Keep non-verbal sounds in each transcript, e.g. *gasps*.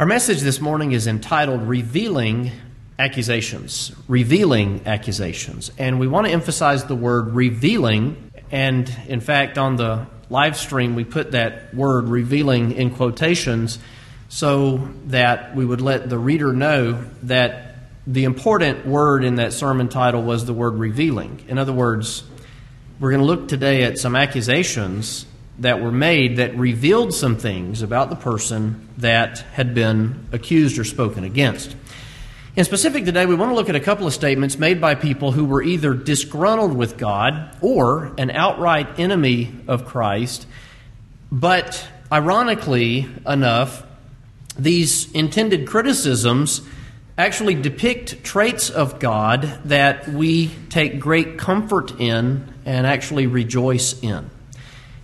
Our message this morning is entitled Revealing Accusations. Revealing Accusations. And we want to emphasize the word revealing. And in fact, on the live stream, we put that word revealing in quotations so that we would let the reader know that the important word in that sermon title was the word revealing. In other words, we're going to look today at some accusations that were made that revealed some things about the person that had been accused or spoken against. In specific, today we want to look at a couple of statements made by people who were either disgruntled with God or an outright enemy of Christ. But ironically enough, these intended criticisms actually depict traits of God that we take great comfort in and actually rejoice in.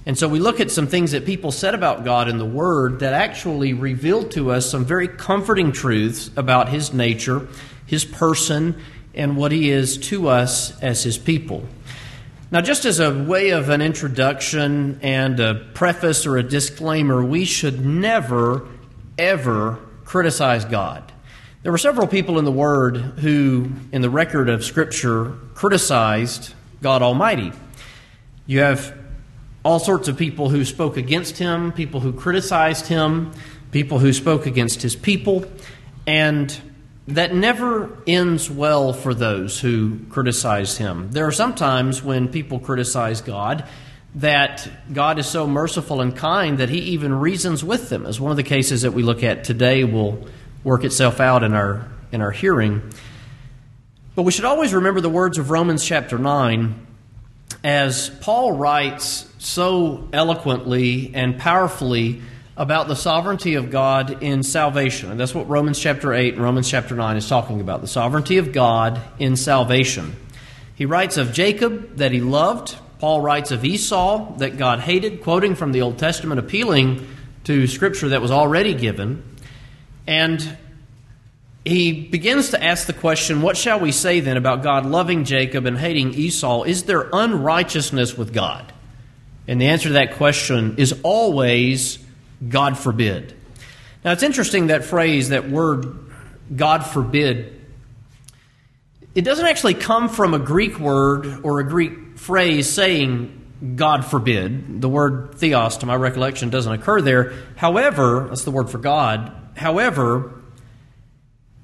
And so we look at some things that people said about God in the Word that actually revealed to us some very comforting truths about His nature, His person, and what He is to us as His people. Now, just as a way of an introduction and a preface or a disclaimer, we should never, ever criticize God. There were several people in the Word who, in the record of Scripture, criticized God Almighty. You have all sorts of people who spoke against him, people who criticized him, people who spoke against his people, and that never ends well for those who criticize him. There are sometimes when people criticize God that God is so merciful and kind that he even reasons with them, as one of the cases that we look at today will work itself out in our in our hearing. But we should always remember the words of Romans chapter 9 as Paul writes so eloquently and powerfully about the sovereignty of God in salvation. And that's what Romans chapter 8 and Romans chapter 9 is talking about the sovereignty of God in salvation. He writes of Jacob that he loved. Paul writes of Esau that God hated, quoting from the Old Testament, appealing to scripture that was already given. And he begins to ask the question what shall we say then about God loving Jacob and hating Esau? Is there unrighteousness with God? And the answer to that question is always God forbid. Now it's interesting that phrase, that word, God forbid. It doesn't actually come from a Greek word or a Greek phrase saying God forbid. The word theos, to my recollection, doesn't occur there. However, that's the word for God. However,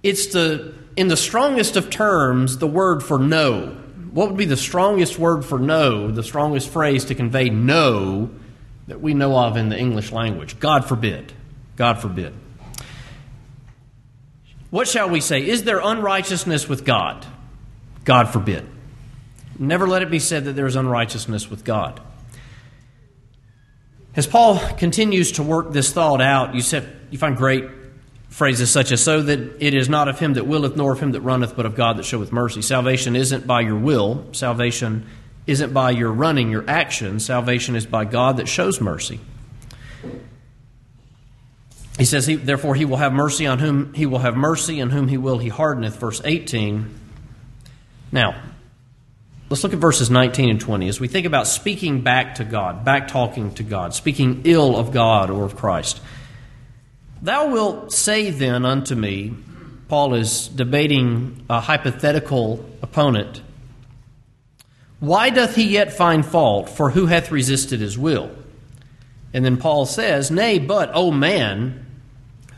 it's the, in the strongest of terms, the word for no. What would be the strongest word for no, the strongest phrase to convey no that we know of in the English language? God forbid. God forbid. What shall we say? Is there unrighteousness with God? God forbid. Never let it be said that there is unrighteousness with God. As Paul continues to work this thought out, you, you find great phrases such as, So that it is not of him that willeth, nor of him that runneth, but of God that showeth mercy. Salvation isn't by your will, salvation isn't by your running, your action. Salvation is by God that shows mercy. He says, he, Therefore, he will have mercy on whom he will have mercy, and whom he will he hardeneth. Verse 18. Now, let's look at verses 19 and 20 as we think about speaking back to God, back talking to God, speaking ill of God or of Christ. Thou wilt say then unto me, Paul is debating a hypothetical opponent, Why doth he yet find fault? For who hath resisted his will? And then Paul says, Nay, but, O man,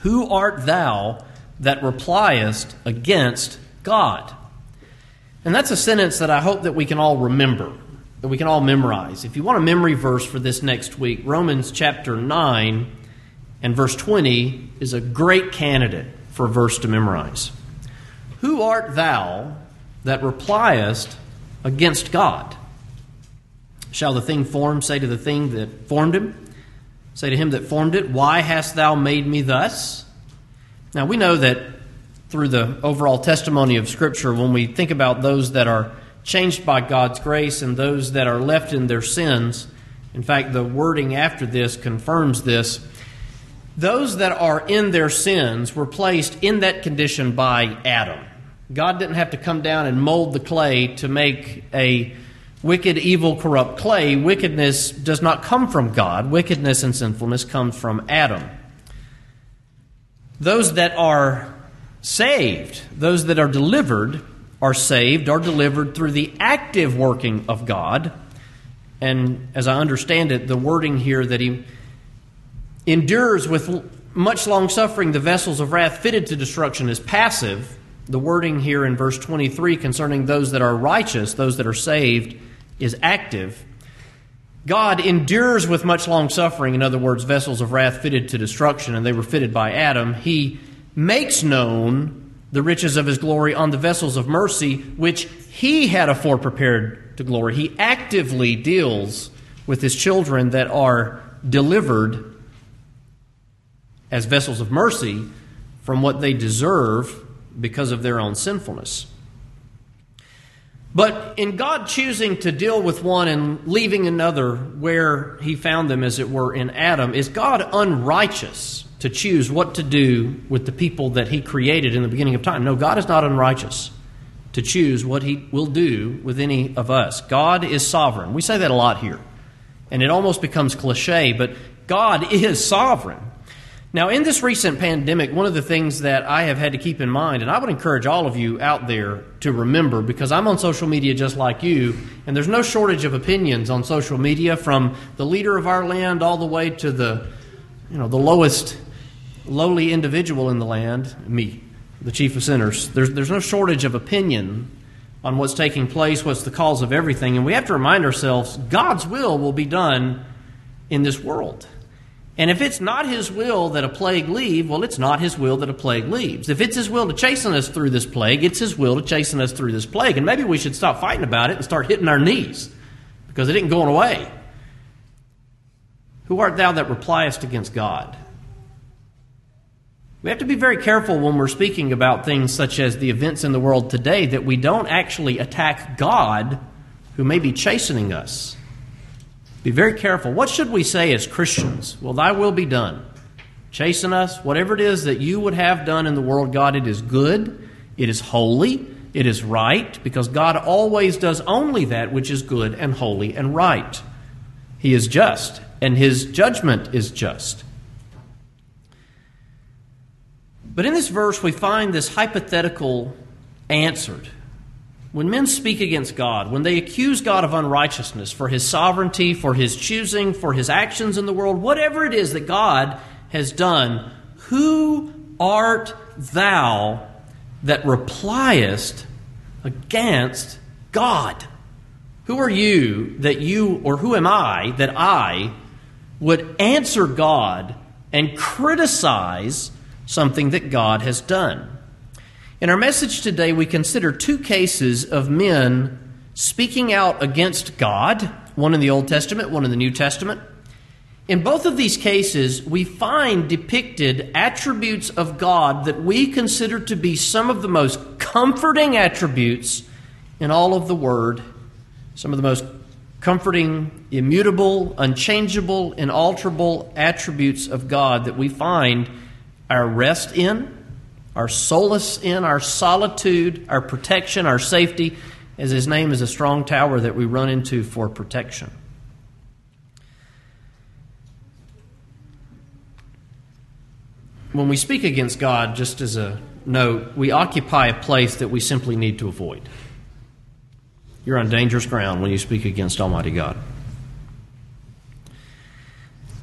who art thou that repliest against God? And that's a sentence that I hope that we can all remember, that we can all memorize. If you want a memory verse for this next week, Romans chapter 9 and verse 20 is a great candidate for a verse to memorize. Who art thou that repliest against God? Shall the thing formed say to the thing that formed him? Say to him that formed it, Why hast thou made me thus? Now we know that through the overall testimony of Scripture, when we think about those that are changed by God's grace and those that are left in their sins, in fact, the wording after this confirms this those that are in their sins were placed in that condition by Adam. God didn't have to come down and mold the clay to make a wicked, evil, corrupt clay. Wickedness does not come from God. Wickedness and sinfulness comes from Adam. those that are saved, those that are delivered, are saved, are delivered through the active working of God. And as I understand it, the wording here that he endures with much long suffering the vessels of wrath fitted to destruction is passive. The wording here in verse 23 concerning those that are righteous, those that are saved, is active. God endures with much long suffering, in other words, vessels of wrath fitted to destruction, and they were fitted by Adam. He makes known the riches of his glory on the vessels of mercy, which he had afore prepared to glory. He actively deals with his children that are delivered as vessels of mercy from what they deserve because of their own sinfulness. But in God choosing to deal with one and leaving another where he found them, as it were, in Adam, is God unrighteous to choose what to do with the people that he created in the beginning of time? No, God is not unrighteous to choose what he will do with any of us. God is sovereign. We say that a lot here, and it almost becomes cliche, but God is sovereign. Now, in this recent pandemic, one of the things that I have had to keep in mind, and I would encourage all of you out there to remember, because I'm on social media just like you, and there's no shortage of opinions on social media from the leader of our land all the way to the, you know, the lowest, lowly individual in the land, me, the chief of sinners. There's, there's no shortage of opinion on what's taking place, what's the cause of everything, and we have to remind ourselves God's will will be done in this world. And if it's not His will that a plague leave, well, it's not His will that a plague leaves. If it's His will to chasten us through this plague, it's His will to chasten us through this plague. And maybe we should stop fighting about it and start hitting our knees because it ain't going away. Who art thou that repliest against God? We have to be very careful when we're speaking about things such as the events in the world today that we don't actually attack God who may be chastening us. Be very careful. What should we say as Christians? Well, thy will be done. Chasten us, whatever it is that you would have done in the world, God, it is good, it is holy, it is right, because God always does only that which is good and holy and right. He is just, and his judgment is just. But in this verse, we find this hypothetical answered when men speak against God, when they accuse God of unrighteousness for his sovereignty, for his choosing, for his actions in the world, whatever it is that God has done, who art thou that repliest against God? Who are you that you, or who am I that I would answer God and criticize something that God has done? In our message today, we consider two cases of men speaking out against God, one in the Old Testament, one in the New Testament. In both of these cases, we find depicted attributes of God that we consider to be some of the most comforting attributes in all of the Word, some of the most comforting, immutable, unchangeable, inalterable attributes of God that we find our rest in our solace in, our solitude, our protection, our safety, as His name is a strong tower that we run into for protection. When we speak against God, just as a note, we occupy a place that we simply need to avoid. You're on dangerous ground when you speak against Almighty God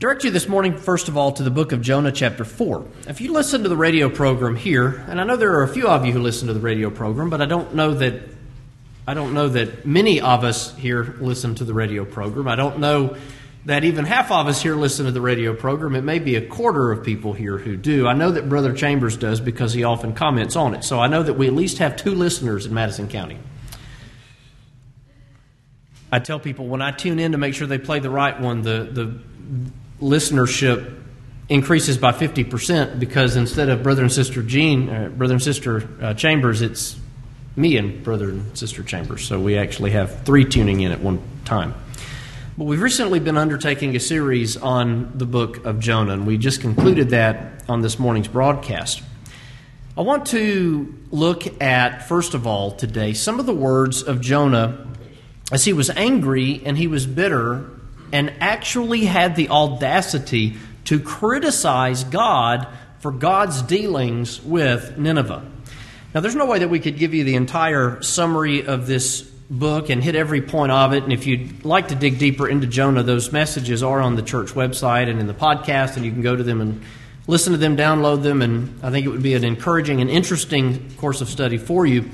direct you this morning, first of all, to the book of Jonah, chapter 4. If you listen to the radio program here, and I know there are a few of you who listen to the radio program, but I don't know that I don't know that many of us here listen to the radio program. I don't know that even half of us here listen to the radio program. It may be a quarter of people here who do. I know that Brother Chambers does because he often comments on it. So I know that we at least have two listeners in Madison County. I tell people when I tune in to make sure they play the right one, the, the listenership increases by 50% because instead of brother and sister Gene, uh, brother and sister uh, Chambers, it's me and brother and sister Chambers. So we actually have three tuning in at one time. But we've recently been undertaking a series on the book of Jonah, and we just concluded that on this morning's broadcast. I want to look at, first of all, today, some of the words of Jonah as he was angry and he was bitter and actually had the audacity to criticize God for God's dealings with Nineveh. Now, there's no way that we could give you the entire summary of this book and hit every point of it. And if you'd like to dig deeper into Jonah, those messages are on the church website and in the podcast, and you can go to them and listen to them, download them, and I think it would be an encouraging and interesting course of study for you.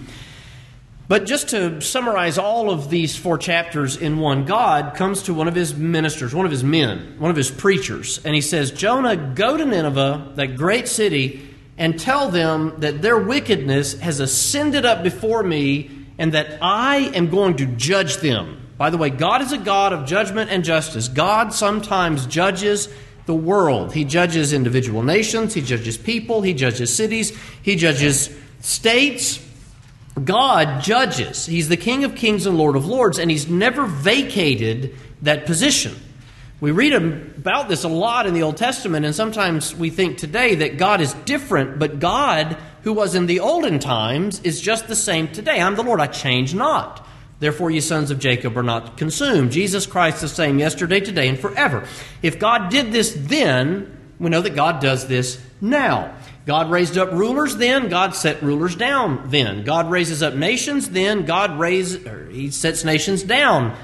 But just to summarize all of these four chapters in one, God comes to one of his ministers, one of his men, one of his preachers, and he says, Jonah, go to Nineveh, that great city, and tell them that their wickedness has ascended up before me and that I am going to judge them. By the way, God is a God of judgment and justice. God sometimes judges the world. He judges individual nations, He judges people, He judges cities, He judges states. God judges. He's the King of kings and Lord of lords, and He's never vacated that position. We read about this a lot in the Old Testament, and sometimes we think today that God is different, but God, who was in the olden times, is just the same today. I'm the Lord, I change not. Therefore, ye sons of Jacob are not consumed. Jesus Christ is the same yesterday, today, and forever. If God did this then, we know that God does this now. God raised up rulers then, God set rulers down then. God raises up nations then, God raises, he sets nations down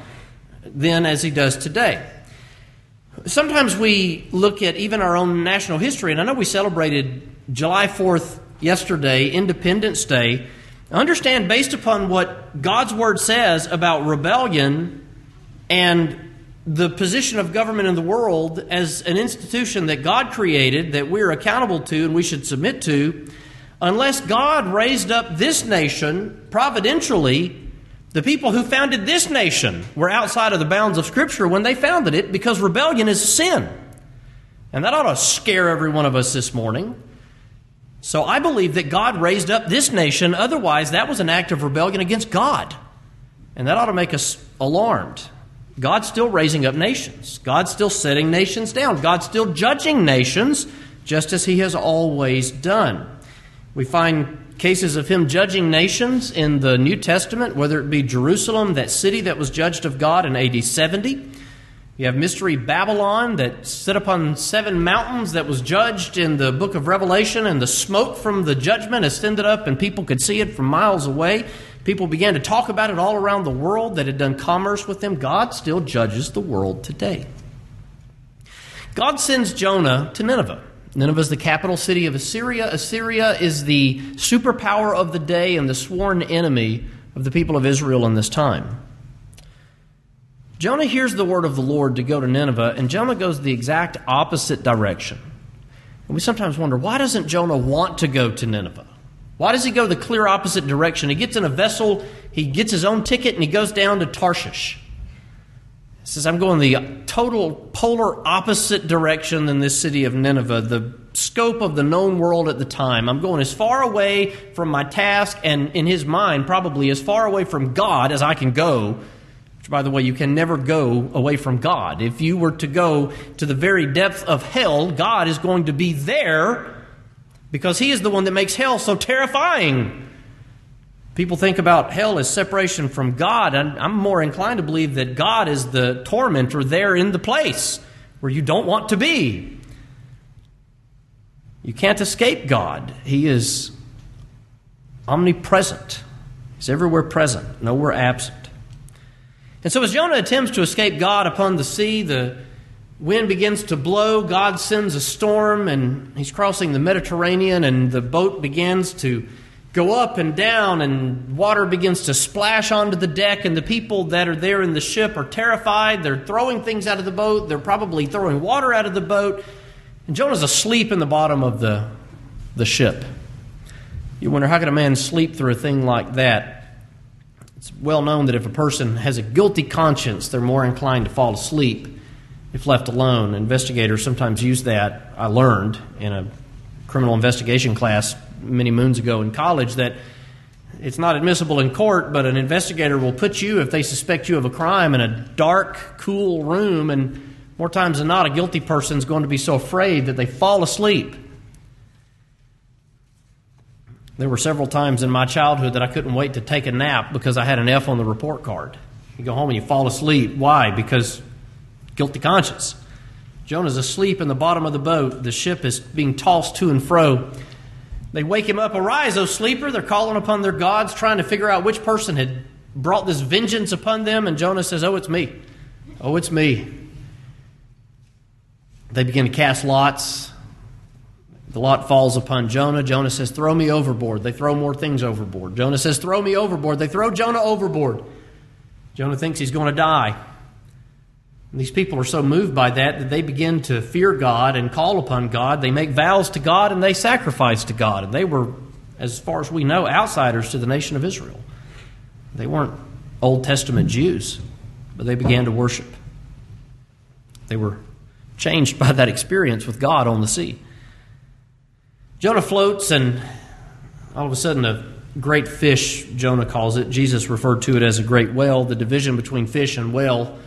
then as he does today. Sometimes we look at even our own national history, and I know we celebrated July 4th yesterday, Independence Day. Understand, based upon what God's Word says about rebellion and the position of government in the world as an institution that God created, that we're accountable to and we should submit to, unless God raised up this nation providentially, the people who founded this nation were outside of the bounds of Scripture when they founded it because rebellion is sin. And that ought to scare every one of us this morning. So I believe that God raised up this nation, otherwise, that was an act of rebellion against God. And that ought to make us alarmed. God's still raising up nations, God's still setting nations down, God's still judging nations, just as He has always done. We find cases of Him judging nations in the New Testament, whether it be Jerusalem, that city that was judged of God in AD 70 you have Mystery Babylon that sit upon seven mountains that was judged in the book of Revelation, and the smoke from the judgment ascended up, and people could see it from miles away. People began to talk about it all around the world that had done commerce with them. God still judges the world today. God sends Jonah to Nineveh. Nineveh is the capital city of Assyria. Assyria is the superpower of the day and the sworn enemy of the people of Israel in this time. Jonah hears the word of the Lord to go to Nineveh, and Jonah goes the exact opposite direction. And we sometimes wonder why doesn't Jonah want to go to Nineveh? Why does he go the clear opposite direction? He gets in a vessel, he gets his own ticket, and he goes down to Tarshish. He says, I'm going the total polar opposite direction than this city of Nineveh, the scope of the known world at the time. I'm going as far away from my task, and in his mind, probably as far away from God as I can go which, by the way, you can never go away from God. If you were to go to the very depth of hell, God is going to be there because He is the one that makes hell so terrifying. People think about hell as separation from God, and I'm more inclined to believe that God is the tormentor there in the place where you don't want to be. You can't escape God. He is omnipresent, He's everywhere present, nowhere absent. And so, as Jonah attempts to escape God upon the sea, the wind begins to blow. God sends a storm, and he's crossing the Mediterranean, and the boat begins to go up and down, and water begins to splash onto the deck, and the people that are there in the ship are terrified. They're throwing things out of the boat, they're probably throwing water out of the boat. And Jonah's asleep in the bottom of the, the ship. You wonder, how could a man sleep through a thing like that? It's well known that if a person has a guilty conscience, they're more inclined to fall asleep if left alone. Investigators sometimes use that. I learned in a criminal investigation class many moons ago in college that it's not admissible in court, but an investigator will put you, if they suspect you of a crime, in a dark, cool room, and more times than not, a guilty person is going to be so afraid that they fall asleep. There were several times in my childhood that I couldn't wait to take a nap because I had an F on the report card. You go home and you fall asleep. Why? Because guilty conscience. Jonah's asleep in the bottom of the boat. The ship is being tossed to and fro. They wake him up, Arise, O sleeper. They're calling upon their gods, trying to figure out which person had brought this vengeance upon them. And Jonah says, Oh, it's me. Oh, it's me. They begin to cast lots. The lot falls upon Jonah. Jonah says, Throw me overboard. They throw more things overboard. Jonah says, Throw me overboard. They throw Jonah overboard. Jonah thinks he's going to die. These people are so moved by that that they begin to fear God and call upon God. They make vows to God and they sacrifice to God. And they were, as far as we know, outsiders to the nation of Israel. They weren't Old Testament Jews, but they began to worship. They were changed *laughs* by that experience with God on the sea. Jonah floats, and all of a sudden, a great fish, Jonah calls it, Jesus referred to it as a great whale. The division between fish and whale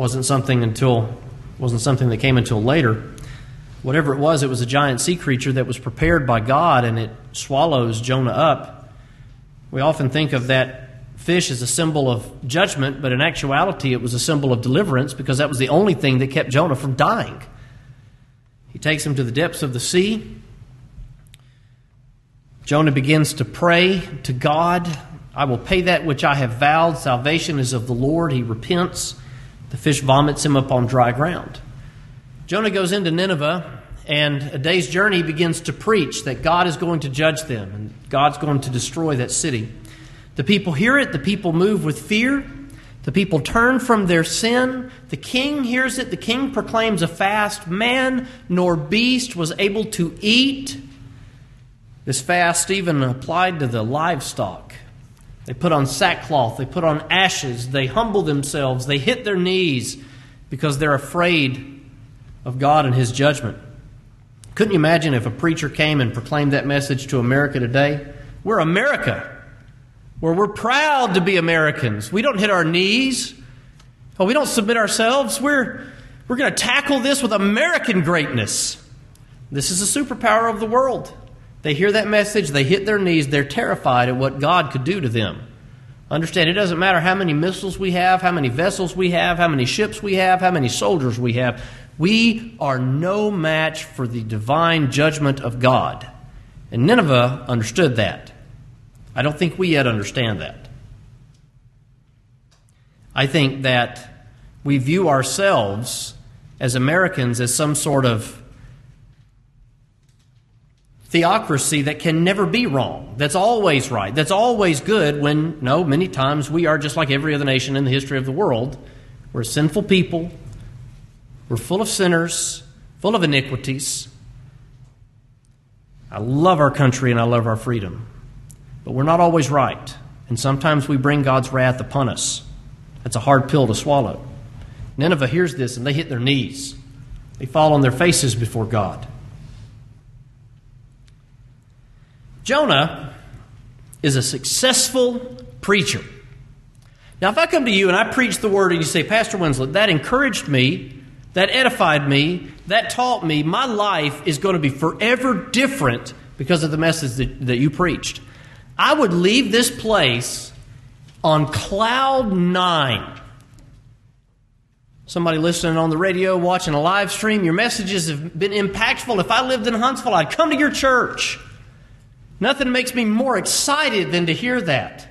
wasn't something until wasn't something that came until later. Whatever it was, it was a giant sea creature that was prepared by God, and it swallows Jonah up. We often think of that fish as a symbol of judgment, but in actuality, it was a symbol of deliverance because that was the only thing that kept Jonah from dying. He takes him to the depths of the sea. Jonah begins to pray to God, I will pay that which I have vowed. Salvation is of the Lord. He repents. The fish vomits him up on dry ground. Jonah goes into Nineveh, and a day's journey begins to preach that God is going to judge them and God's going to destroy that city. The people hear it, the people move with fear. The people turn from their sin. The king hears it. The king proclaims a fast. Man nor beast was able to eat this fast even applied to the livestock. They put on sackcloth, they put on ashes, they humble themselves, they hit their knees because they're afraid of God and His judgment. Couldn't you imagine if a preacher came and proclaimed that message to America today? We're America, where we're proud to be Americans. We don't hit our knees. Oh, we don't submit ourselves. We're, we're going to tackle this with American greatness. This is a superpower of the world. They hear that message, they hit their knees, they're terrified at what God could do to them. Understand, it doesn't matter how many missiles we have, how many vessels we have, how many ships we have, how many soldiers we have. We are no match for the divine judgment of God. And Nineveh understood that. I don't think we yet understand that. I think that we view ourselves as Americans as some sort of theocracy that can never be wrong, that's always right, that's always good, when, no, many times we are just like every other nation in the history of the world. We're sinful people, we're full of sinners, full of iniquities. I love our country and I love our freedom, but we're not always right, and sometimes we bring God's wrath upon us. That's a hard pill to swallow. Nineveh hears this and they hit their knees. They fall on their faces before God. Jonah is a successful preacher. Now, if I come to you and I preach the word and you say, Pastor Winslet, that encouraged me, that edified me, that taught me, my life is going to be forever different because of the message that, that you preached. I would leave this place on cloud nine. Somebody listening on the radio, watching a live stream, your messages have been impactful. If I lived in Huntsville, I'd come to your church. Nothing makes me more excited than to hear that.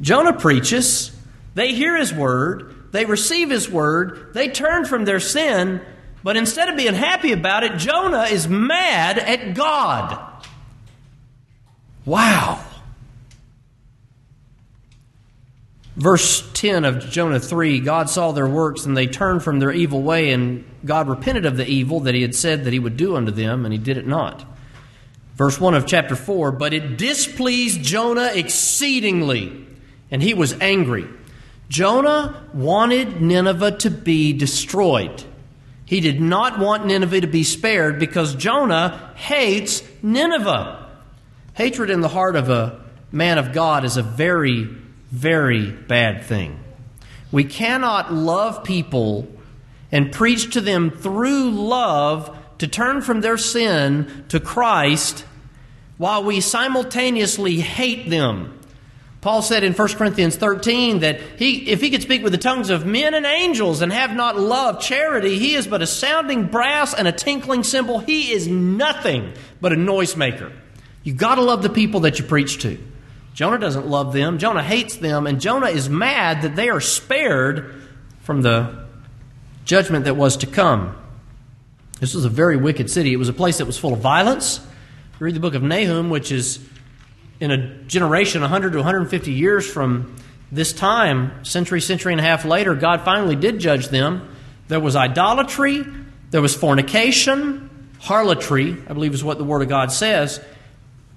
Jonah preaches, they hear his word, they receive his word, they turn from their sin, but instead of being happy about it, Jonah is mad at God. Wow. Verse 10 of Jonah 3 God saw their works, and they turned from their evil way, and God repented of the evil that he had said that he would do unto them, and he did it not. Verse 1 of chapter 4 But it displeased Jonah exceedingly, and he was angry. Jonah wanted Nineveh to be destroyed. He did not want Nineveh to be spared because Jonah hates Nineveh. Hatred in the heart of a man of God is a very, very bad thing. We cannot love people and preach to them through love to turn from their sin to Christ while we simultaneously hate them, Paul said in 1 Corinthians 13 that he, if he could speak with the tongues of men and angels and have not love, charity, he is but a sounding brass and a tinkling cymbal. He is nothing but a noisemaker. You've got to love the people that you preach to. Jonah doesn't love them. Jonah hates them. And Jonah is mad that they are spared from the judgment that was to come. This was a very wicked city. It was a place that was full of violence. Read the book of Nahum, which is in a generation 100 to 150 years from this time, century, century and a half later, God finally did judge them. There was idolatry, there was fornication, harlotry, I believe is what the Word of God says.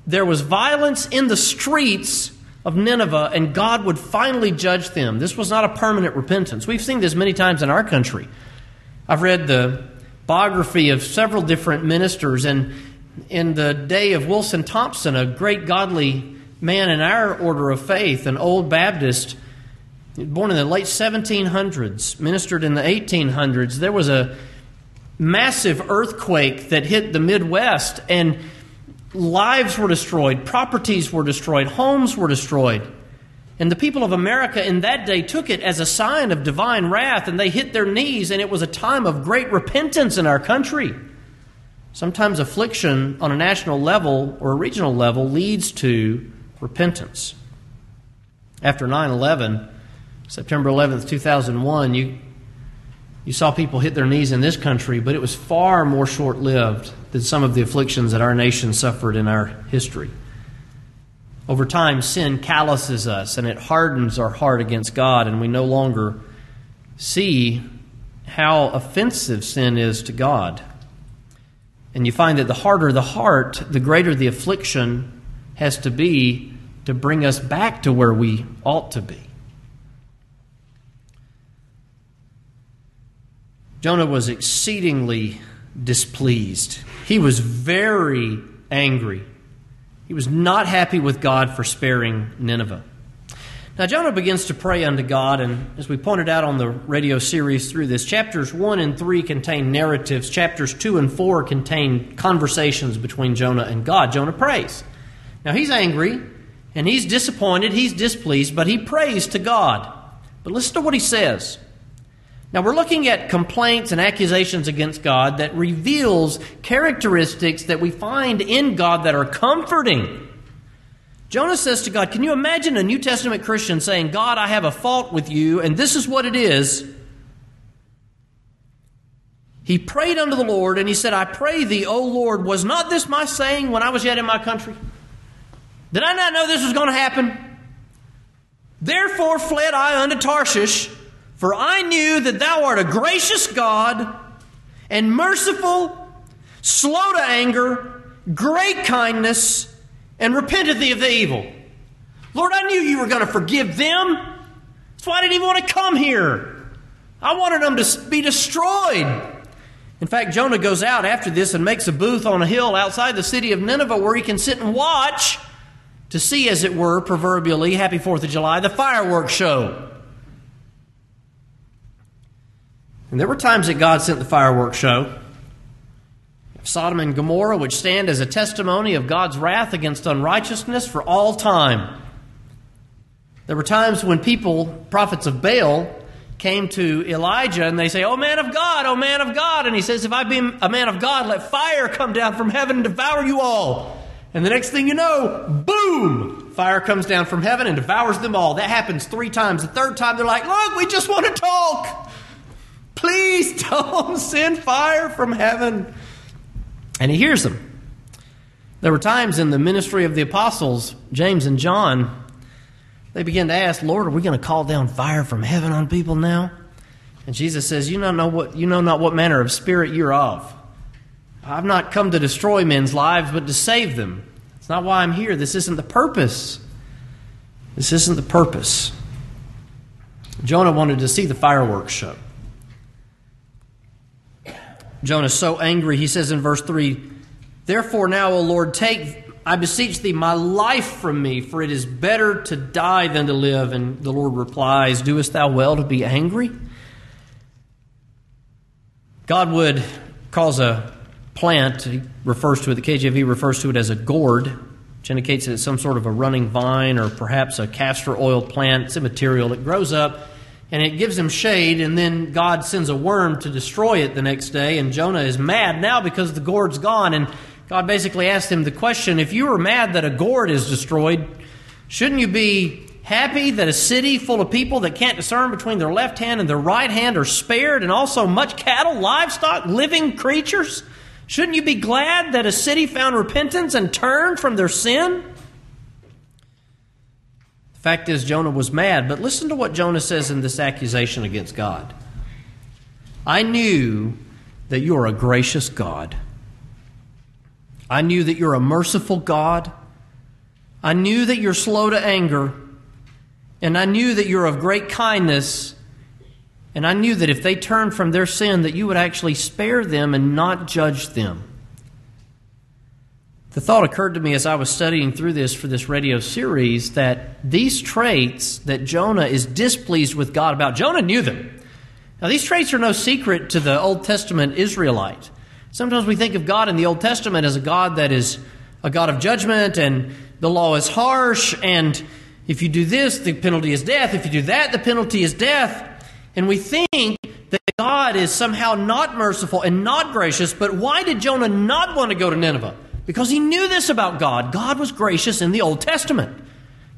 There was violence in the streets of Nineveh, and God would finally judge them. This was not a permanent repentance. We've seen this many times in our country. I've read the biography of several different ministers, and in the day of Wilson Thompson, a great godly man in our order of faith, an old Baptist, born in the late 1700s, ministered in the 1800s. There was a massive earthquake that hit the Midwest, and lives were destroyed, properties were destroyed, homes were destroyed. And the people of America in that day took it as a sign of divine wrath, and they hit their knees, and it was a time of great repentance in our country. Sometimes affliction on a national level or a regional level leads to repentance. After 9 11, September 11th, 2001, you, you saw people hit their knees in this country, but it was far more short lived than some of the afflictions that our nation suffered in our history. Over time, sin calluses us and it hardens our heart against God, and we no longer see how offensive sin is to God. And you find that the harder the heart, the greater the affliction has to be to bring us back to where we ought to be. Jonah was exceedingly displeased. He was very angry. He was not happy with God for sparing Nineveh. Now, Jonah begins to pray unto God, and as we pointed out on the radio series through this, chapters 1 and 3 contain narratives, chapters 2 and 4 contain conversations between Jonah and God. Jonah prays. Now, he's angry, and he's disappointed, he's displeased, but he prays to God. But listen to what he says. Now, we're looking at complaints and accusations against God that reveals characteristics that we find in God that are comforting. Jonah says to God, Can you imagine a New Testament Christian saying, God, I have a fault with you, and this is what it is? He prayed unto the Lord, and he said, I pray thee, O Lord, was not this my saying when I was yet in my country? Did I not know this was going to happen? Therefore fled I unto Tarshish, for I knew that thou art a gracious God and merciful, slow to anger, great kindness and repented thee of the evil. Lord, I knew you were going to forgive them. That's why I didn't even want to come here. I wanted them to be destroyed. In fact, Jonah goes out after this and makes a booth on a hill outside the city of Nineveh where he can sit and watch to see, as it were, proverbially, Happy Fourth of July, the fireworks show. And there were times that God sent the fireworks show. Sodom and Gomorrah, which stand as a testimony of God's wrath against unrighteousness for all time. There were times when people, prophets of Baal, came to Elijah and they say, Oh man of God, oh man of God. And he says, If I be a man of God, let fire come down from heaven and devour you all. And the next thing you know, boom, fire comes down from heaven and devours them all. That happens three times. The third time, they're like, Look, we just want to talk. Please *laughs* don't send fire from heaven. And he hears them. There were times in the ministry of the apostles, James and John, they began to ask, Lord, are we going to call down fire from heaven on people now? And Jesus says, You don't know what you know not what manner of spirit you're of. I've not come to destroy men's lives, but to save them. It's not why I'm here. This isn't the purpose. This isn't the purpose. Jonah wanted to see the fireworks show. Jonah's so angry, he says in verse 3 Therefore now, O Lord, take, I beseech thee, my life from me, for it is better to die than to live. And the Lord replies, Doest thou well to be angry? God would cause a plant, he refers to it, the KJV refers to it as a gourd, which indicates that it's some sort of a running vine or perhaps a castor oil plant. It's material that grows up and it gives him shade, and then God sends a worm to destroy it the next day, and Jonah is mad now because the gourd's gone. And God basically asked him the question if you were mad that a gourd is destroyed, shouldn't you be happy that a city full of people that can't discern between their left hand and their right hand are spared, and also much cattle, livestock, living creatures? Shouldn't you be glad that a city found repentance and turned from their sin? Fact is, Jonah was mad, but listen to what Jonah says in this accusation against God. I knew that you are a gracious God. I knew that you're a merciful God. I knew that you're slow to anger. And I knew that you're of great kindness and I knew that if they turned from their sin, that you would actually spare them and not judge them. The thought occurred to me as I was studying through this for this radio series that these traits that Jonah is displeased with God about, Jonah knew them. Now, these traits are no secret to the Old Testament Israelite. Sometimes we think of God in the Old Testament as a God that is a God of judgment and the law is harsh, and if you do this, the penalty is death. If you do that, the penalty is death. And we think that God is somehow not merciful and not gracious, but why did Jonah not want to go to Nineveh? Because he knew this about God. God was gracious in the Old Testament,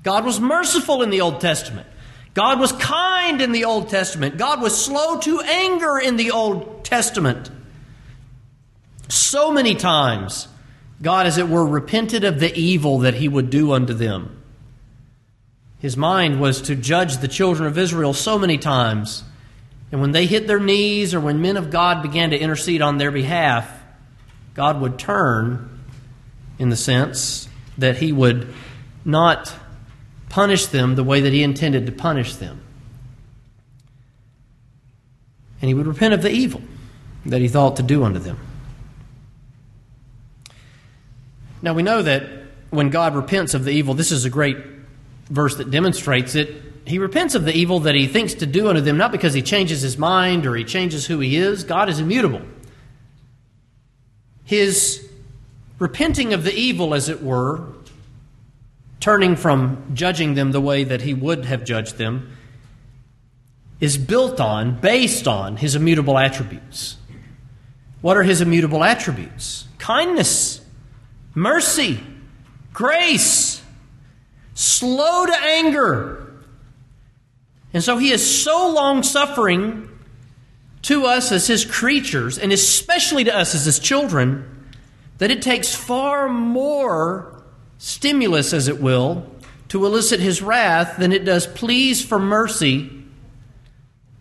God was merciful in the Old Testament. God was kind in the Old Testament. God was slow to anger in the Old Testament. So many times, God, as it were, repented of the evil that he would do unto them. His mind was to judge the children of Israel so many times. And when they hit their knees or when men of God began to intercede on their behalf, God would turn in the sense that He would not punish them the way that He intended to punish them. And He would repent of the evil that He thought to do unto them. Now we know that when God repents of the evil, this is a great verse that demonstrates it. He repents of the evil that he thinks to do unto them, not because he changes his mind or he changes who he is. God is immutable. His repenting of the evil, as it were, turning from judging them the way that he would have judged them, is built on, based on his immutable attributes. What are his immutable attributes? Kindness, mercy, grace, slow to anger. And so he is so long suffering to us as his creatures, and especially to us as his children, that it takes far more stimulus, as it will, to elicit his wrath than it does pleas for mercy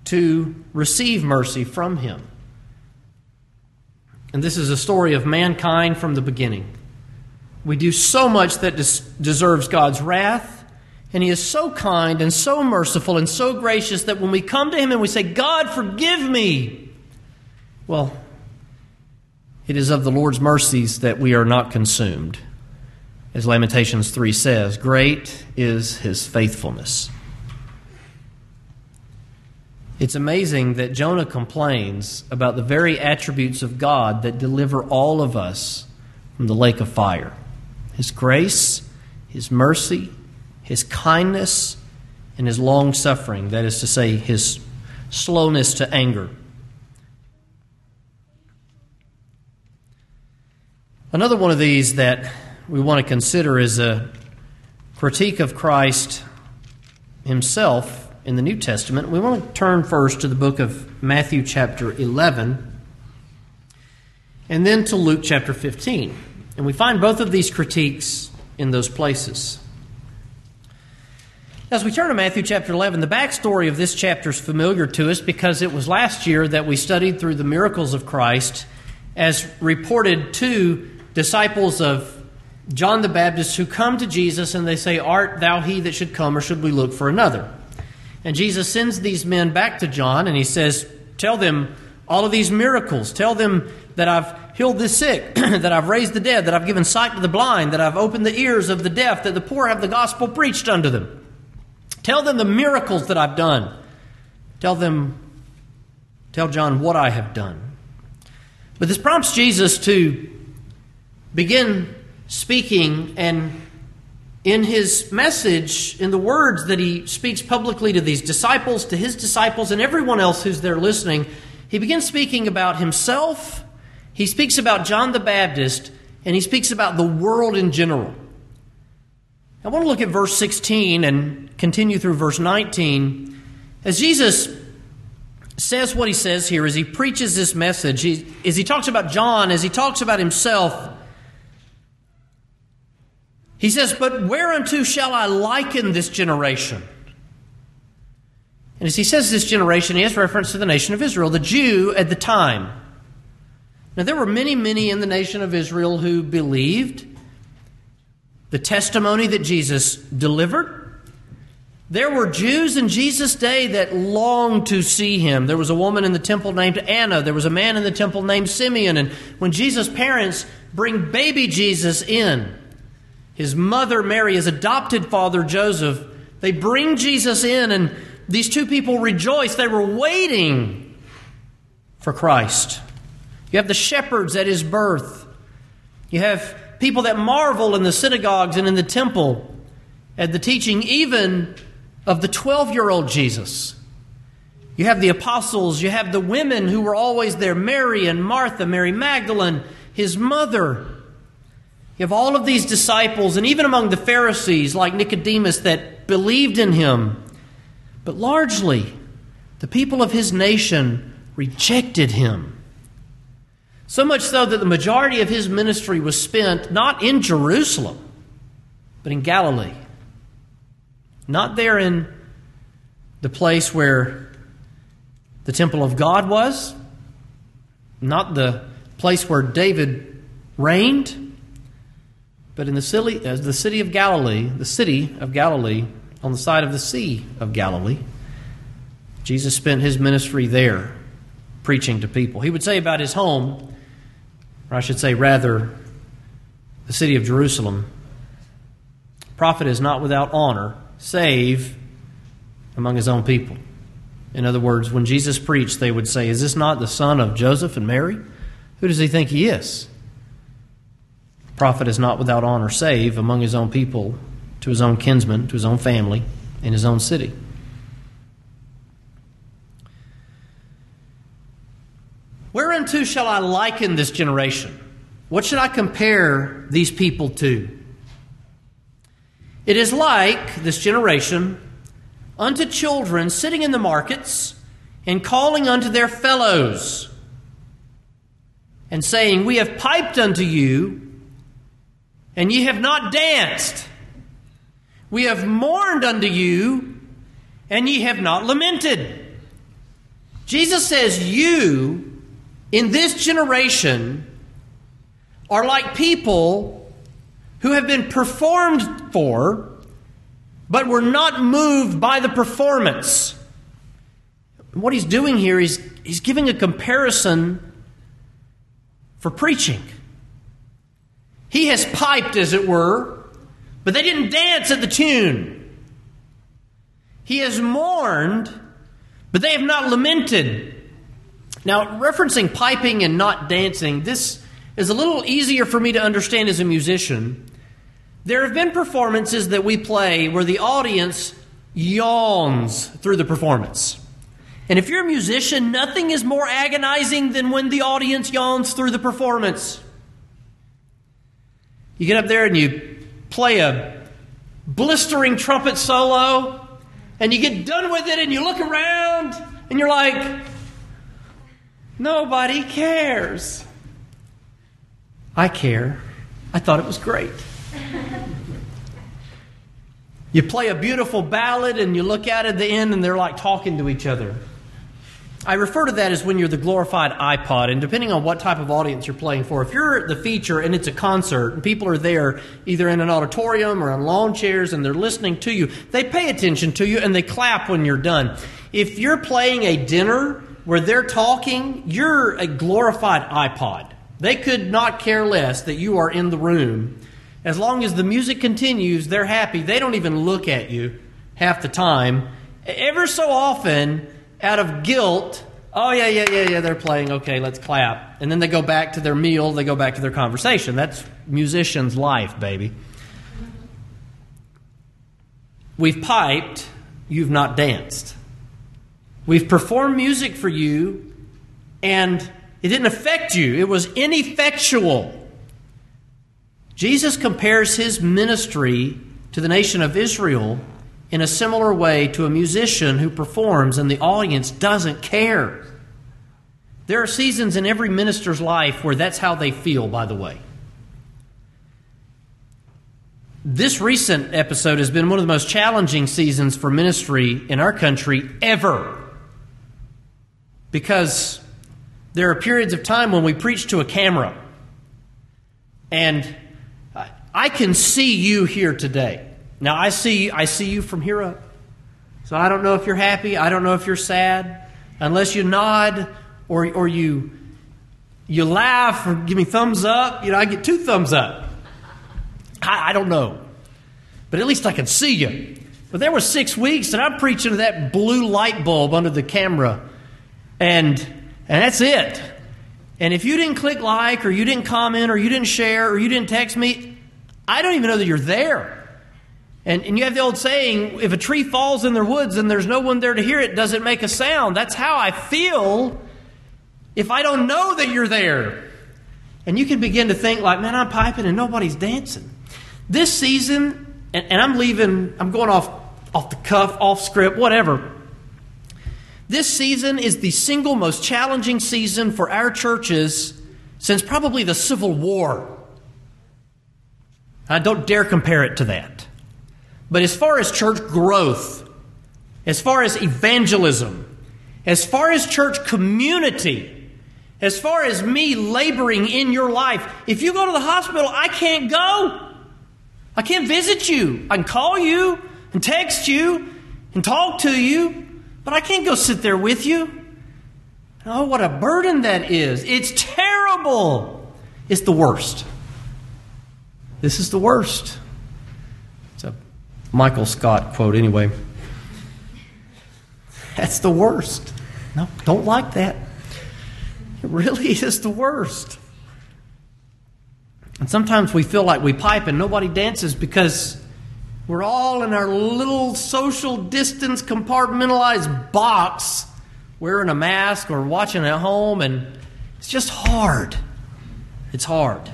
to receive mercy from him. And this is a story of mankind from the beginning. We do so much that des- deserves God's wrath, and He is so kind and so merciful and so gracious that when we come to Him and we say, God, forgive me, well, it is of the Lord's mercies that we are not consumed. As Lamentations 3 says, Great is His faithfulness. It's amazing that Jonah complains about the very attributes of God that deliver all of us from the lake of fire. His grace, His mercy, His kindness, and His long suffering. That is to say, His slowness to anger. Another one of these that we want to consider is a critique of Christ himself in the New Testament. We want to turn first to the book of Matthew, chapter 11, and then to Luke, chapter 15. And we find both of these critiques in those places. As we turn to Matthew chapter 11, the backstory of this chapter is familiar to us because it was last year that we studied through the miracles of Christ as reported to disciples of John the Baptist who come to Jesus and they say, Art thou he that should come, or should we look for another? And Jesus sends these men back to John and he says, Tell them all of these miracles. Tell them that I've healed the sick, *clears throat* that I've raised the dead, that I've given sight to the blind, that I've opened the ears of the deaf, that the poor have the gospel preached unto them. Tell them the miracles that I've done. Tell them, tell John what I have done. But this prompts Jesus to begin speaking and in his message, in the words that he speaks publicly to these disciples, to his disciples, and everyone else who's there listening, he begins speaking about himself, he speaks about John the Baptist, and he speaks about the world in general. I want to look at verse 16 and continue through verse 19. As Jesus says what he says here, as he preaches this message, he, as he talks about John, as he talks about himself, he says, But whereunto shall I liken this generation? And as he says this generation, he has reference to the nation of Israel, the Jew at the time. Now, there were many, many in the nation of Israel who believed the testimony that Jesus delivered. There were Jews in Jesus' day that longed to see him. There was a woman in the temple named Anna. There was a man in the temple named Simeon. And when Jesus' parents bring baby Jesus in, his mother Mary, his adopted father Joseph, they bring Jesus in, and these two people rejoice. They were waiting for Christ. You have the shepherds at his birth. You have people that marvel in the synagogues and in the temple at the teaching, even of the 12 year old Jesus. You have the apostles, you have the women who were always there Mary and Martha, Mary Magdalene, his mother. You have all of these disciples, and even among the Pharisees, like Nicodemus, that believed in him. But largely, the people of his nation rejected him. So much so that the majority of his ministry was spent not in Jerusalem, but in Galilee. Not there in the place where the temple of God was, not the place where David reigned but in the city, uh, the city of Galilee, the city of Galilee, on the side of the Sea of Galilee, Jesus spent his ministry there, preaching to people. He would say about his home, or I should say, rather, the city of Jerusalem, prophet is not without honor, save among his own people. In other words, when Jesus preached, they would say, Is this not the son of Joseph and Mary? Who does he think he is? Prophet is not without honor save among his own people, to his own kinsmen, to his own family, in his own city. Whereunto shall I liken this generation? What should I compare these people to? It is like this generation unto children sitting in the markets and calling unto their fellows and saying, We have piped unto you and ye have not danced. We have mourned unto you, and ye have not lamented. Jesus says, You in this generation are like people who have been performed for, but were not moved by the performance. What he's doing here is he's giving a comparison for preaching. He has piped, as it were, but they didn't dance at the tune. He has mourned, but they have not lamented. Now, referencing piping and not dancing, this is a little easier for me to understand as a musician. There have been performances that we play where the audience yawns through the performance. And if you're a musician, nothing is more agonizing than when the audience yawns through the performance. You get up there and you play a blistering trumpet solo, and you get done with it, and you look around, and you're like, nobody cares. I care. I thought it was great. *laughs* you play a beautiful ballad, and you look out at the end, and they're like talking to each other. I refer to that as when you're the glorified iPod, and depending on what type of audience you're playing for, if you're the feature and it's a concert and people are there either in an auditorium or on lawn chairs and they're listening to you, they pay attention to you and they clap when you're done. If you're playing a dinner where they're talking, you're a glorified iPod. They could not care less that you are in the room. As long as the music continues, they're happy. They don't even look at you half the time. Ever so often, out of guilt, oh, yeah, yeah, yeah, yeah, they're playing, okay, let's clap. And then they go back to their meal, they go back to their conversation. That's musician's life, baby. We've piped, you've not danced. We've performed music for you, and it didn't affect you, it was ineffectual. Jesus compares his ministry to the nation of Israel in a similar way to a musician who performs and the audience doesn't care. There are seasons in every minister's life where that's how they feel, by the way. This recent episode has been one of the most challenging seasons for ministry in our country ever. Because there are periods of time when we preach to a camera. And I can see you here today. Now I see I see you from here up. So I don't know if you're happy, I don't know if you're sad, unless you nod or or you you laugh or give me thumbs up. You know, I get two thumbs up. I, I don't know. But at least I can see you. But there were six weeks and I'm preaching to that blue light bulb under the camera. And and that's it. And if you didn't click like or you didn't comment or you didn't share or you didn't text me, I don't even know that you're there. And, and you have the old saying if a tree falls in the woods and there's no one there to hear it, does it make a sound? That's how I feel if I don't know that you're there. And you can begin to think, like, man, I'm piping and nobody's dancing. This season, and, and I'm leaving, I'm going off, off the cuff, off script, whatever. This season is the single most challenging season for our churches since probably the Civil War. I don't dare compare it to that. But as far as church growth, as far as evangelism, as far as church community, as far as me laboring in your life, if you go to the hospital, I can't go. I can't visit you. I can call you and text you and talk to you, but I can't go sit there with you. Oh, what a burden that is. It's terrible. It's the worst. This is the worst. Michael Scott quote, anyway. That's the worst. No, don't like that. It really *laughs* is the worst. And sometimes we feel like we pipe and nobody dances because we're all in our little social distance compartmentalized box, wearing a mask or watching at home, and it's just hard. It's hard.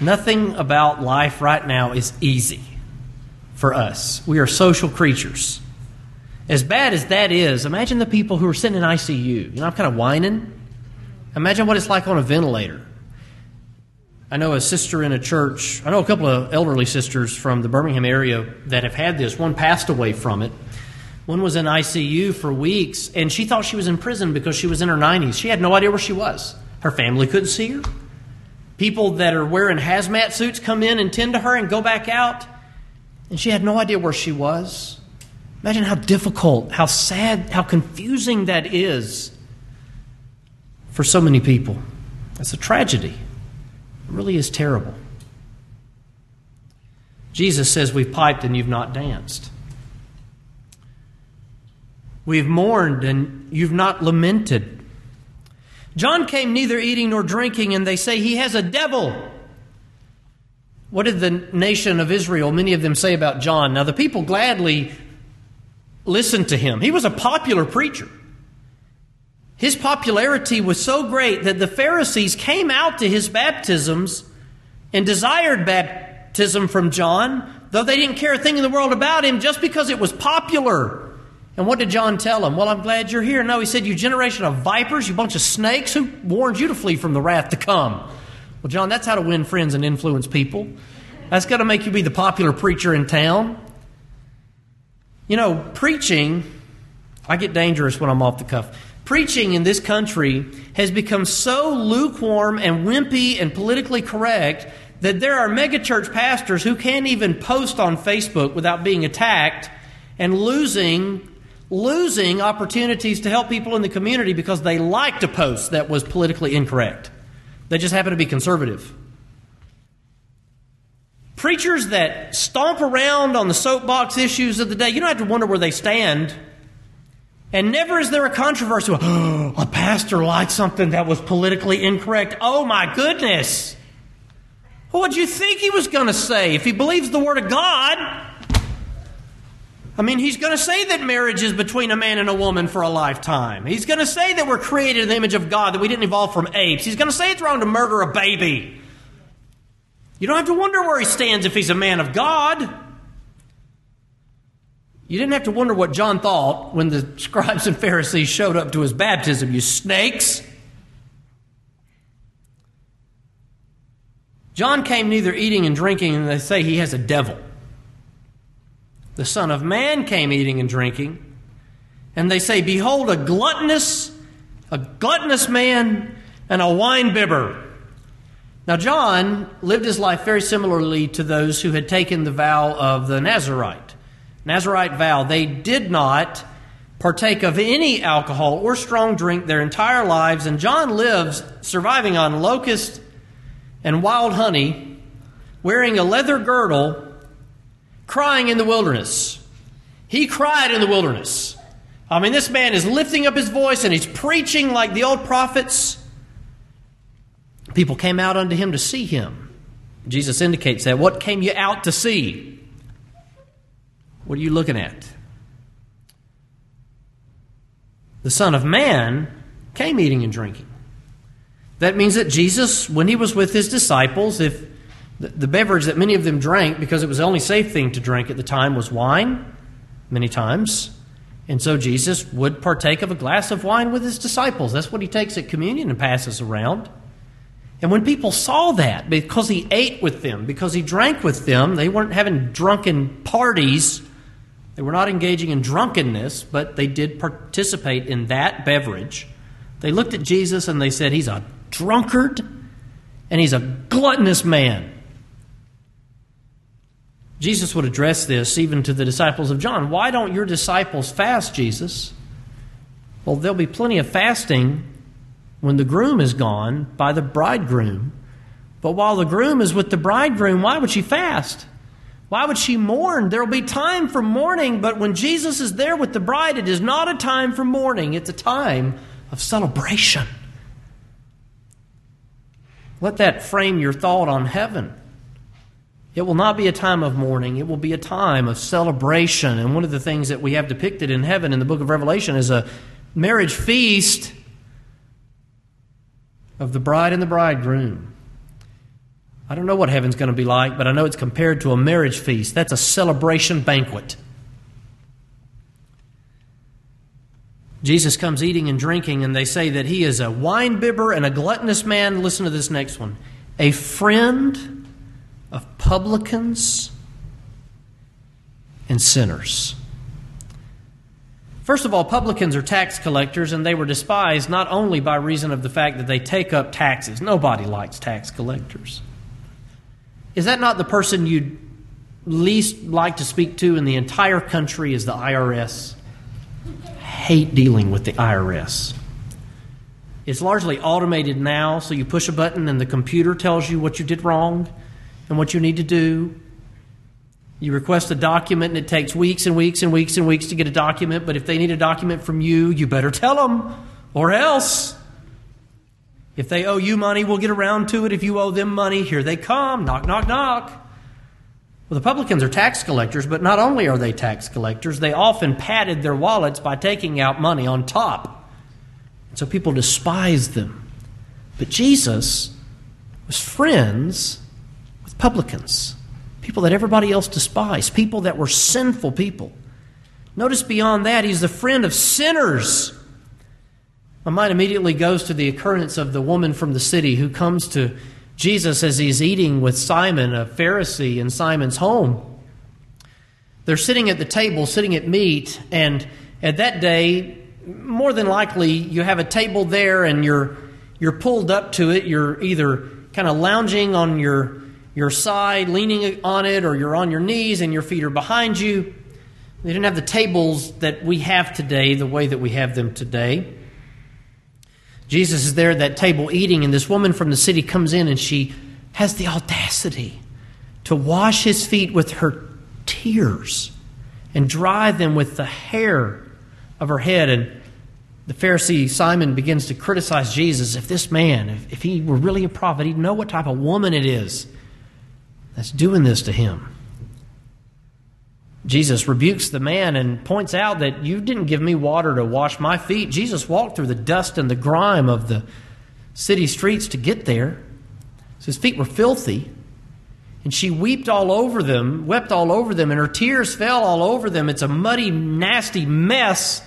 Nothing about life right now is easy for us. We are social creatures. As bad as that is, imagine the people who are sitting in ICU. You know, I'm kind of whining. Imagine what it's like on a ventilator. I know a sister in a church, I know a couple of elderly sisters from the Birmingham area that have had this. One passed away from it. One was in ICU for weeks, and she thought she was in prison because she was in her 90s. She had no idea where she was. Her family couldn't see her. People that are wearing hazmat suits come in and tend to her and go back out. And she had no idea where she was. Imagine how difficult, how sad, how confusing that is for so many people. That's a tragedy. It really is terrible. Jesus says, We've piped and you've not danced. We've mourned and you've not lamented. John came neither eating nor drinking, and they say he has a devil. What did the nation of Israel, many of them, say about John? Now, the people gladly listened to him. He was a popular preacher. His popularity was so great that the Pharisees came out to his baptisms and desired baptism from John, though they didn't care a thing in the world about him, just because it was popular. And what did John tell him? Well, I'm glad you're here. No, he said, You generation of vipers, you bunch of snakes, who warned you to flee from the wrath to come? Well, John, that's how to win friends and influence people. That's got to make you be the popular preacher in town. You know, preaching, I get dangerous when I'm off the cuff. Preaching in this country has become so lukewarm and wimpy and politically correct that there are megachurch pastors who can't even post on Facebook without being attacked and losing losing opportunities to help people in the community because they liked a post that was politically incorrect. They just happen to be conservative. Preachers that stomp around on the soapbox issues of the day, you don't have to wonder where they stand. And never is there a controversy. Oh, *gasps* a pastor liked something that was politically incorrect. Oh my goodness. What do you think he was going to say if he believes the Word of God? I mean, he's going to say that marriage is between a man and a woman for a lifetime. He's going to say that we're created in the image of God, that we didn't evolve from apes. He's going to say it's wrong to murder a baby. You don't have to wonder where he stands if he's a man of God. You didn't have to wonder what John thought when the *laughs* scribes and Pharisees showed up to his baptism, you snakes. John came neither eating and drinking, and they say he has a devil. The Son of Man came eating and drinking, and they say, Behold, a gluttonous, a gluttonous man and a wine bibber. Now, John lived his life very similarly to those who had taken the vow of the Nazarite. Nazarite vow. They did not partake of any alcohol or strong drink their entire lives, and John lives surviving on locust and wild honey, wearing a leather girdle, crying in the wilderness. He cried in the wilderness. I mean, this man is lifting up his voice and he's preaching like the old prophets. People came out unto him to see him. Jesus indicates that. What came you out to see? What are you looking at? The Son of Man came eating and drinking. That means that Jesus, when he was with his disciples, if the beverage that many of them drank, because it was the only safe thing to drink at the time, was wine, many times. And so Jesus would partake of a glass of wine with his disciples. That's what he takes at communion and passes around. And when people saw that, because he ate with them, because he drank with them, they weren't having drunken parties. They were not engaging in drunkenness, but they did participate in that beverage. They looked at Jesus and they said, He's a drunkard and he's a gluttonous man. Jesus would address this even to the disciples of John. Why don't your disciples fast, Jesus? Well, there'll be plenty of fasting when the groom is gone by the bridegroom. But while the groom is with the bridegroom, why would she fast? Why would she mourn? There will be time for mourning, but when Jesus is there with the bride, it is not a time for mourning, it's a time of celebration. Let that frame your thought on heaven. It will not be a time of mourning, it will be a time of celebration. And one of the things that we have depicted in heaven in the book of Revelation is a marriage feast of the bride and the bridegroom. I don't know what heaven's going to be like, but I know it's compared to a marriage feast. That's a celebration banquet. Jesus comes eating and drinking, and they say that he is a wine bibber and a gluttonous man. Listen to this next one a friend of publicans and sinners. First of all, publicans are tax collectors, and they were despised not only by reason of the fact that they take up taxes. Nobody likes tax collectors. Is that not the person you'd least like to speak to in the entire country is the IRS? Hate dealing with the IRS. It's largely automated now, so you push a button and the computer tells you what you did wrong and what you need to do. You request a document, and it takes weeks and weeks and weeks and weeks to get a document. But if they need a document from you, you better tell them, or else. If they owe you money, we'll get around to it. If you owe them money, here they come. Knock, knock, knock. Well, the publicans are tax collectors, but not only are they tax collectors, they often padded their wallets by taking out money on top. So people despise them. But Jesus was friends publicans people that everybody else despised, people that were sinful people. Notice beyond that, he's the friend of sinners. My mind immediately goes to the occurrence of the woman from the city who comes to Jesus as he's eating with Simon, a Pharisee, in Simon's home. They're sitting at the table, sitting at meat, and at that day, more than likely, you have a table there and you're, you're pulled up to it. You're either kind of lounging on your your side, leaning on it, or you're on your knees and your feet are behind you. They didn't have the tables that we have today, the way that we have them today. Jesus is there at that table eating, and this woman from the city comes in and she has the audacity to wash his feet with her tears and dry them with the hair of her head. And the Pharisee Simon begins to criticize Jesus. If this man, if, if he were really a prophet, he'd know what type of woman it is that's doing this to him. Jesus rebukes the man and points out that you didn't give me water to wash my feet. Jesus walked through the dust and the grime of the city streets to get there. So his feet were filthy. And she wept all over them, wept all over them, and her tears fell all over them. It's a muddy, nasty mess.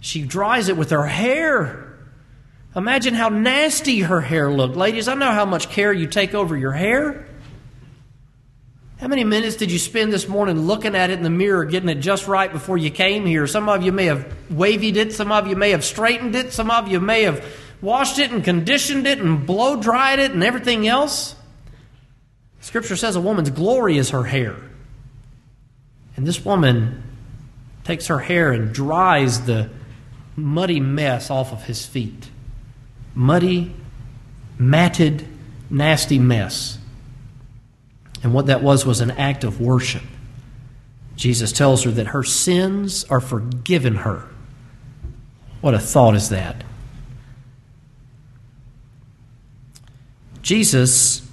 She dries it with her hair. Imagine how nasty her hair looked. Ladies, I know how much care you take over your hair. How many minutes did you spend this morning looking at it in the mirror, getting it just right before you came here? Some of you may have waved it, some of you may have straightened it, some of you may have washed it and conditioned it and blow dried it and everything else. Scripture says a woman's glory is her hair. And this woman takes her hair and dries the muddy mess off of his feet. Muddy, matted, nasty mess. And what that was was an act of worship. Jesus tells her that her sins are forgiven her. What a thought is that? Jesus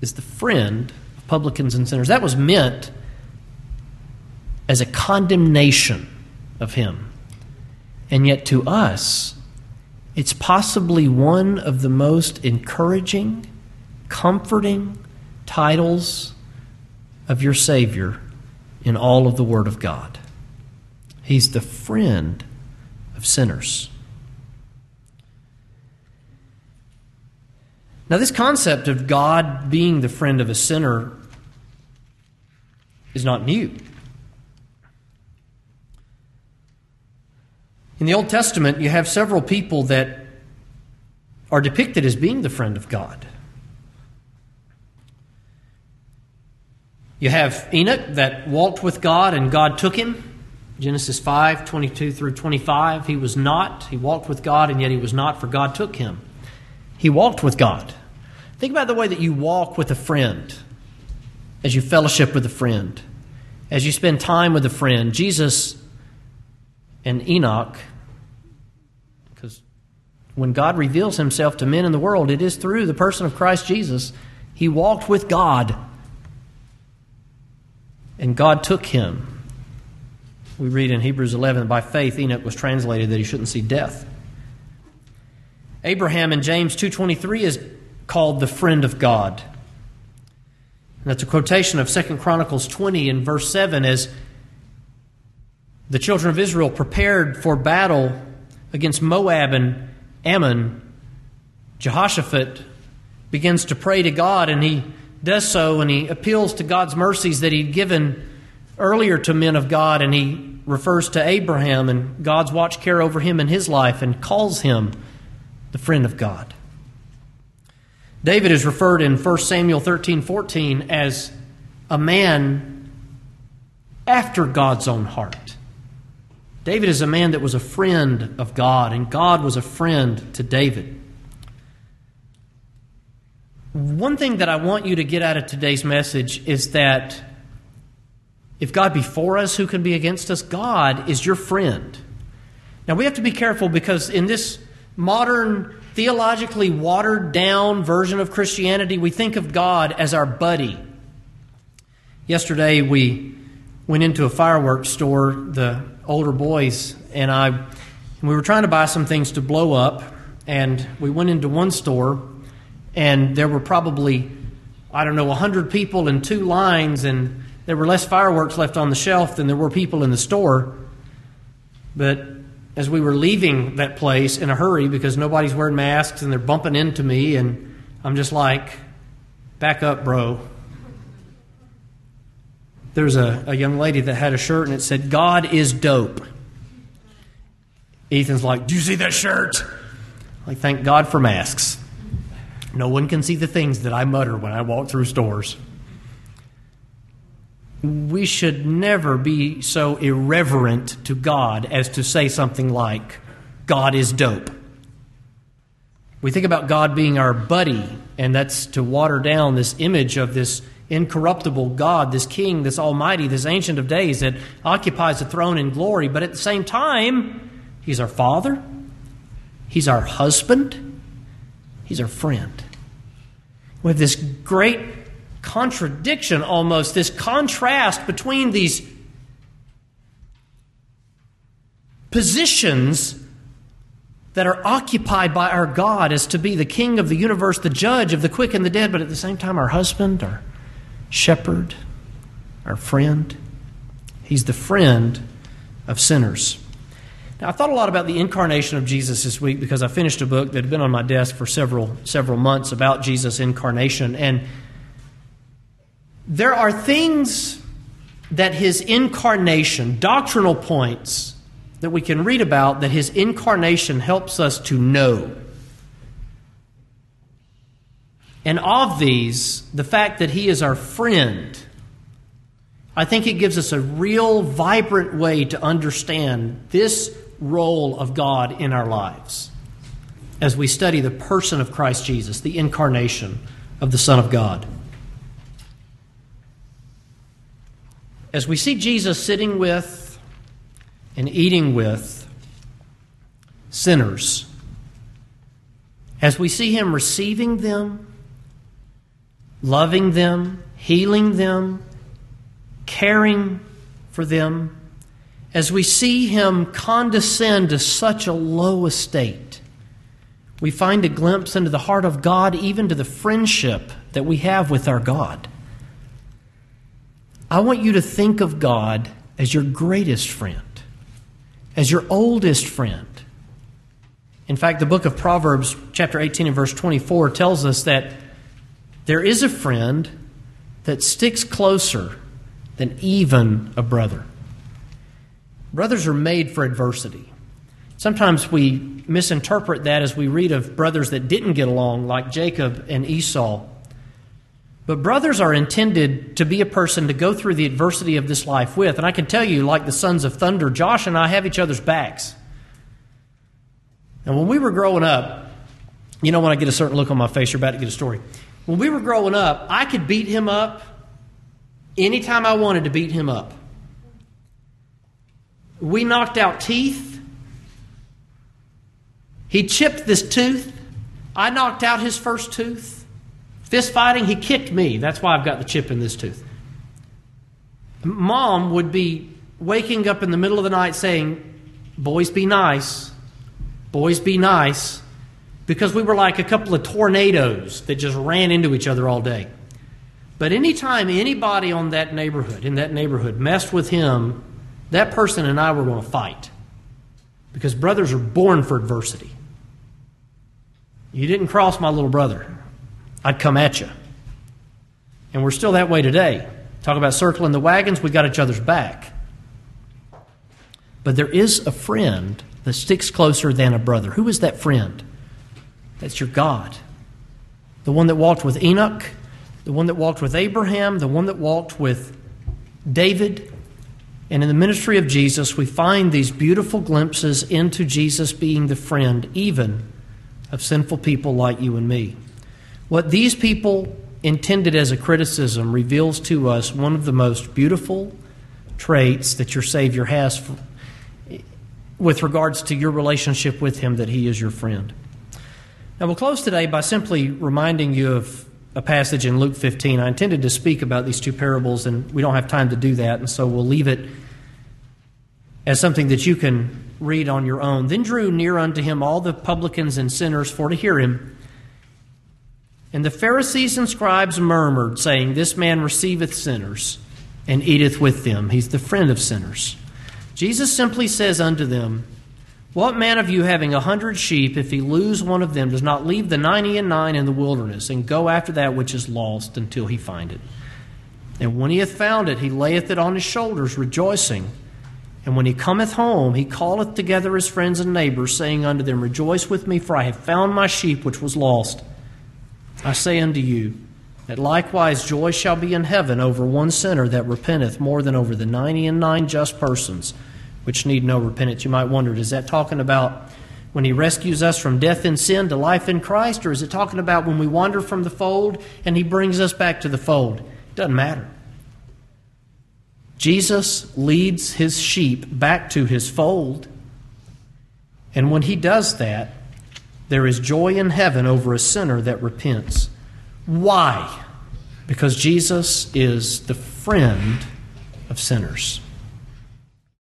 is the friend of publicans and sinners. That was meant as a condemnation of him. And yet, to us, it's possibly one of the most encouraging, comforting, titles of your Savior in all of the Word of God. He's the friend of sinners. Now, this concept of God being the friend of a sinner is not new. In the Old Testament, you have several people that are depicted as being the friend of God. You have Enoch that walked with God and God took him. Genesis 5 22 through 25. He was not. He walked with God and yet he was not, for God took him. He walked with God. Think about the way that you walk with a friend as you fellowship with a friend, as you spend time with a friend. Jesus and Enoch, because when God reveals himself to men in the world, it is through the person of Christ Jesus. He walked with God and God took him. We read in Hebrews 11 by faith Enoch was translated that he shouldn't see death. Abraham in James 2:23 is called the friend of God. And that's a quotation of 2 Chronicles 20 in verse 7 as the children of Israel prepared for battle against Moab and Ammon. Jehoshaphat begins to pray to God and he does so and he appeals to God's mercies that he'd given earlier to men of God, and he refers to Abraham and God's watch care over him in his life and calls him the friend of God. David is referred in 1 Samuel 13 14 as a man after God's own heart. David is a man that was a friend of God, and God was a friend to David. One thing that I want you to get out of today's message is that if God be for us, who can be against us? God is your friend. Now we have to be careful because in this modern, theologically watered down version of Christianity, we think of God as our buddy. Yesterday we went into a fireworks store, the older boys and I, and we were trying to buy some things to blow up, and we went into one store and there were probably, I don't know, 100 people in two lines, and there were less fireworks left on the shelf than there were people in the store. But as we were leaving that place in a hurry because nobody's wearing masks and they're bumping into me, and I'm just like, back up, bro. There's a, a young lady that had a shirt and it said, God is dope. Ethan's like, Do you see that shirt? Like, thank God for masks. No one can see the things that I mutter when I walk through stores. We should never be so irreverent to God as to say something like, God is dope. We think about God being our buddy, and that's to water down this image of this incorruptible God, this King, this Almighty, this Ancient of Days that occupies the throne in glory. But at the same time, He's our Father, He's our husband, He's our friend. We have this great contradiction almost, this contrast between these positions that are occupied by our God as to be the king of the universe, the judge of the quick and the dead, but at the same time, our husband, our shepherd, our friend. He's the friend of sinners. Now, I thought a lot about the incarnation of Jesus this week because I finished a book that had been on my desk for several, several months about Jesus' incarnation. And there are things that his incarnation, doctrinal points, that we can read about that his incarnation helps us to know. And of these, the fact that he is our friend, I think it gives us a real vibrant way to understand this role of God in our lives as we study the person of Christ Jesus, the incarnation of the Son of God. As we see Jesus sitting with and eating with sinners, as we see him receiving them, loving them, healing them, caring for them, as we see him condescend to such a low estate, we find a glimpse into the heart of God, even to the friendship that we have with our God. I want you to think of God as your greatest friend as your oldest friend. In fact, the book of Proverbs, chapter 18 and verse 24, tells us that there is a friend that sticks closer than even a brother. Brothers are made for adversity. Sometimes we misinterpret that as we read of brothers that didn't get along, like Jacob and Esau. But brothers are intended to be a person to go through the adversity of this life with. And I can tell you, like the sons of thunder, Josh and I have each other's backs. And when we were growing up, you know, when I get a certain look on my face, you're about to get a story. When we were growing up, I could beat him up anytime I wanted to beat him up. We knocked out teeth. He chipped this tooth. I knocked out his first tooth. Fist fighting, he kicked me. That's why I've got the chip in this tooth. Mom would be waking up in the middle of the night saying, Boys, be nice. Boys, be nice. Because we were like a couple of tornadoes that just ran into each other all day. But anytime anybody on that neighborhood, in that neighborhood, messed with him, that person and I were going to fight. Because brothers are born for adversity. You didn't cross my little brother. I'd come at you. And we're still that way today. Talk about circling the wagons, we got each other's back. But there is a friend that sticks closer than a brother. Who is that friend? That's your God. The one that walked with Enoch, the one that walked with Abraham, the one that walked with David. And in the ministry of Jesus, we find these beautiful glimpses into Jesus being the friend, even of sinful people like you and me. What these people intended as a criticism reveals to us one of the most beautiful traits that your Savior has for, with regards to your relationship with Him, that He is your friend. Now, we'll close today by simply reminding you of a passage in Luke 15. I intended to speak about these two parables, and we don't have time to do that, and so we'll leave it as something that you can read on your own. Then drew near unto him all the publicans and sinners for to hear him. And the Pharisees and scribes murmured, saying, This man receiveth sinners and eateth with them. He's the friend of sinners. Jesus simply says unto them, What man of you having a hundred sheep, if he lose one of them, does not leave the ninety and nine in the wilderness, and go after that which is lost until he find it? And when he hath found it, he layeth it on his shoulders, rejoicing. And when he cometh home, he calleth together his friends and neighbors, saying unto them, Rejoice with me, for I have found my sheep which was lost. I say unto you, that likewise joy shall be in heaven over one sinner that repenteth more than over the ninety and nine just persons which need no repentance. You might wonder, is that talking about when he rescues us from death and sin to life in Christ, or is it talking about when we wander from the fold and he brings us back to the fold? It doesn't matter. Jesus leads his sheep back to his fold. And when he does that, there is joy in heaven over a sinner that repents. Why? because Jesus is the friend of sinners.